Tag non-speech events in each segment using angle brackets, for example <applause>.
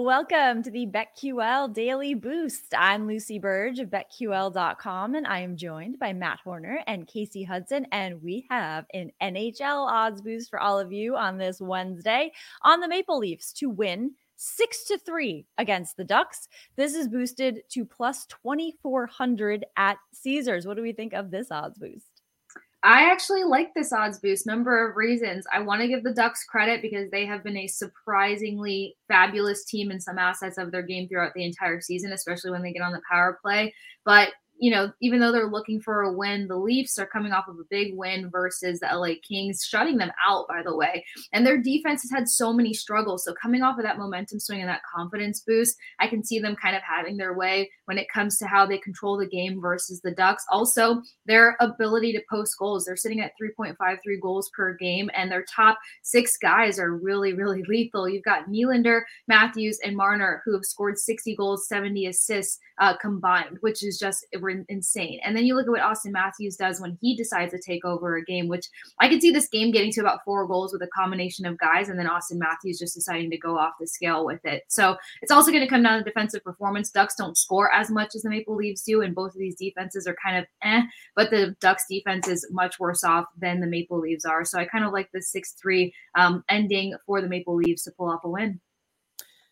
Welcome to the BetQL Daily Boost. I'm Lucy Burge of BetQL.com, and I am joined by Matt Horner and Kasey Hudson. And we have an NHL odds boost for all of you on this Wednesday on the Maple Leafs to win six to three against the Ducks. This is boosted to plus 2,400 at Caesars. What do we think of this odds boost? I actually like this odds boost. Number of reasons. I want to give the Ducks credit because they have been a surprisingly fabulous team in some assets of their game throughout the entire season, especially when they get on the power play. But you know, even though they're looking for a win, the Leafs are coming off of a big win versus the LA Kings, shutting them out, by the way. And their defense has had so many struggles. So, coming off of that momentum swing and that confidence boost, I can see them kind of having their way when it comes to how they control the game versus the Ducks. Also, their ability to post goals. They're sitting at 3.53 goals per game, and their top six guys are really, really <laughs> lethal. You've got Nylander, Matthews, and Marner, who have scored 60 goals, 70 assists uh, combined, which is just insane. And then you look at what Auston Matthews does when he decides to take over a game, which I could see this game getting to about four goals with a combination of guys, and then Auston Matthews just deciding to go off the scale with it. So it's also going to come down to defensive performance. Ducks don't score as much as the Maple Leafs do, and both of these defenses are kind of eh, but the Ducks defense is much worse off than the Maple Leafs are. So I kind of like the 6 3 um, ending for the Maple Leafs to pull off a win.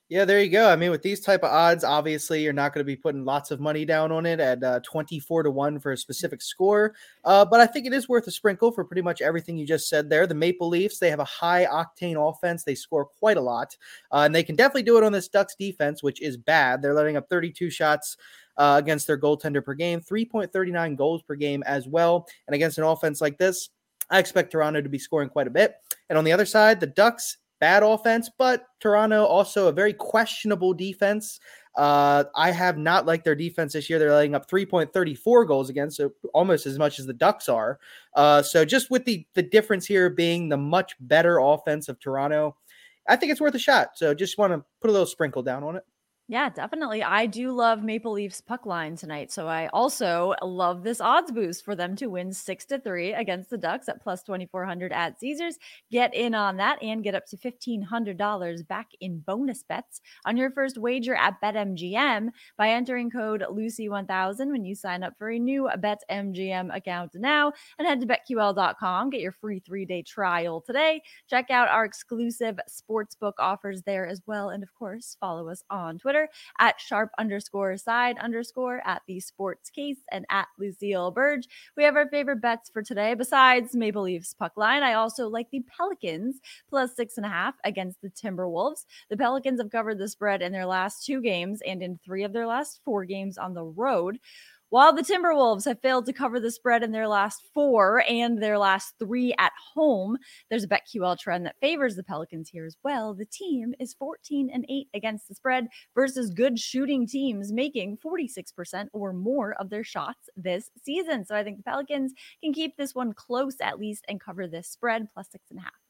Yeah, there you go. I mean, with these type of odds, obviously you're not going to be putting lots of money down on it at uh, 24 to 1 for a specific score. Uh, but I think it is worth a sprinkle for pretty much everything you just said there. The Maple Leafs, they have a high octane offense. They score quite a lot. Uh, and they can definitely do it on this Ducks defense, which is bad. They're letting up 32 shots uh, against their goaltender per game, 3.39 goals per game as well. And against an offense like this, I expect Toronto to be scoring quite a bit. And on the other side, the Ducks, bad offense, but Toronto also a very questionable defense. Uh, I have not liked their defense this year. They're letting up 3.34 goals against, so almost as much as the Ducks are. Uh, so just with the the difference here being the much better offense of Toronto, I think it's worth a shot. So just want to put a little sprinkle down on it. Yeah, definitely. I do love Maple Leafs puck line tonight. So I also love this odds boost for them to win six to three against the Ducks at plus 2400 at Caesars. Get in on that and get up to $1,500 back in bonus bets on your first wager at BetMGM by entering code Lucy1000 when you sign up for a new BetMGM account now and head to BetQL.com. Get your free three day trial today. Check out our exclusive sportsbook offers there as well. And of course, follow us on Twitter Twitter at sharp underscore side underscore at the sports case and at Lucille Burge. We have our favorite bets for today. Besides Maple Leafs puck line, I also like the Pelicans plus six and a half against the Timberwolves. The Pelicans have covered the spread in their last two games and in three of their last four games on the road. While the Timberwolves have failed to cover the spread in their last four and their last three at home, there's a BetQL trend that favors the Pelicans here as well. The team is 14 and 8 against the spread versus good shooting teams making 46% or more of their shots this season. So I think the Pelicans can keep this one close at least and cover this spread plus six and a half.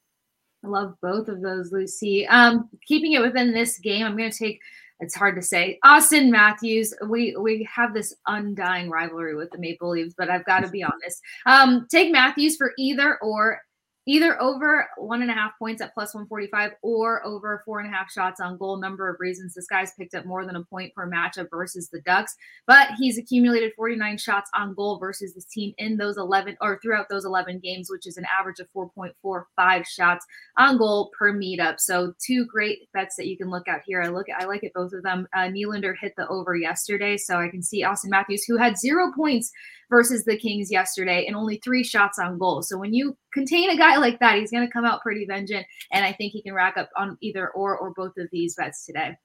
I love both of those, Lucy. Um, keeping it within this game, I'm going to take it's hard to say. Auston Matthews, we we have this undying rivalry with the Maple Leafs, but I've got to be honest. Um, take Matthews for either or either over one and a half points at plus 145 or over four and a half shots on goal. Number of reasons this guy's picked up more than a point per matchup versus the Ducks, but he's accumulated 49 shots on goal versus this team in those 11 or throughout those 11 games, which is an average of 4.45 shots on goal per meetup. So two great bets that you can look at here. I look, at, I like it both of them. Uh, Nylander hit the over yesterday, so I can see Auston Matthews, who had zero points versus the Kings yesterday and only three shots on goal. So when you contain a guy like that, he's going to come out pretty vengeant. And I think he can rack up on either or or both of these bets today.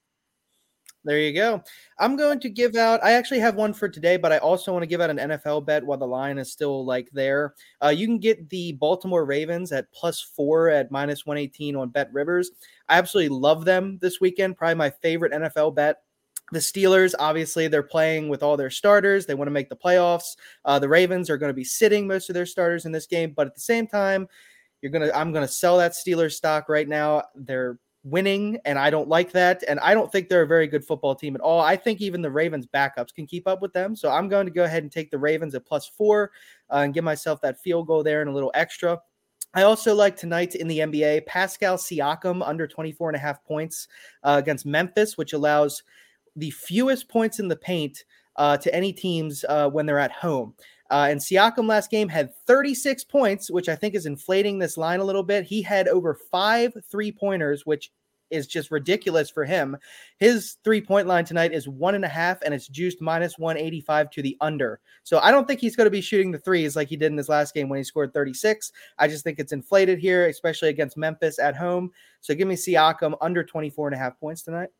There you go. I'm going to give out. I actually have one for today, but I also want to give out an NFL bet while the line is still like there. Uh, you can get the Baltimore Ravens at plus four at minus 118 on Bet Rivers. I absolutely love them this weekend. Probably my favorite NFL bet the Steelers, obviously, they're playing with all their starters. They want to make the playoffs. Uh, the Ravens are going to be sitting most of their starters in this game, but at the same time, you're gonna. I'm gonna sell that Steelers stock right now. They're winning, and I don't like that. And I don't think they're a very good football team at all. I think even the Ravens backups can keep up with them. So I'm going to go ahead and take the Ravens at plus four uh, and give myself that field goal there and a little extra. I also like tonight in the NBA, Pascal Siakam under 24 and a half points uh, against Memphis, which allows the fewest points in the paint uh, to any teams uh, when they're at home. Uh, and Siakam last game had 36 points, which I think is inflating this line a little bit. He had over five three pointers, which is just ridiculous for him. His three point line tonight is one and a half, and it's juiced minus 185 to the under. So I don't think he's going to be shooting the threes like he did in his last game when he scored 36. I just think it's inflated here, especially against Memphis at home. So give me Siakam under 24 and a half points tonight.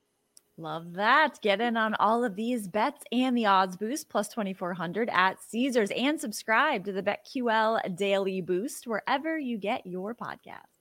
Love that. Get in on all of these bets and the odds boost plus 2400 at Caesars and subscribe to the BetQL Daily Boost wherever you get your podcast.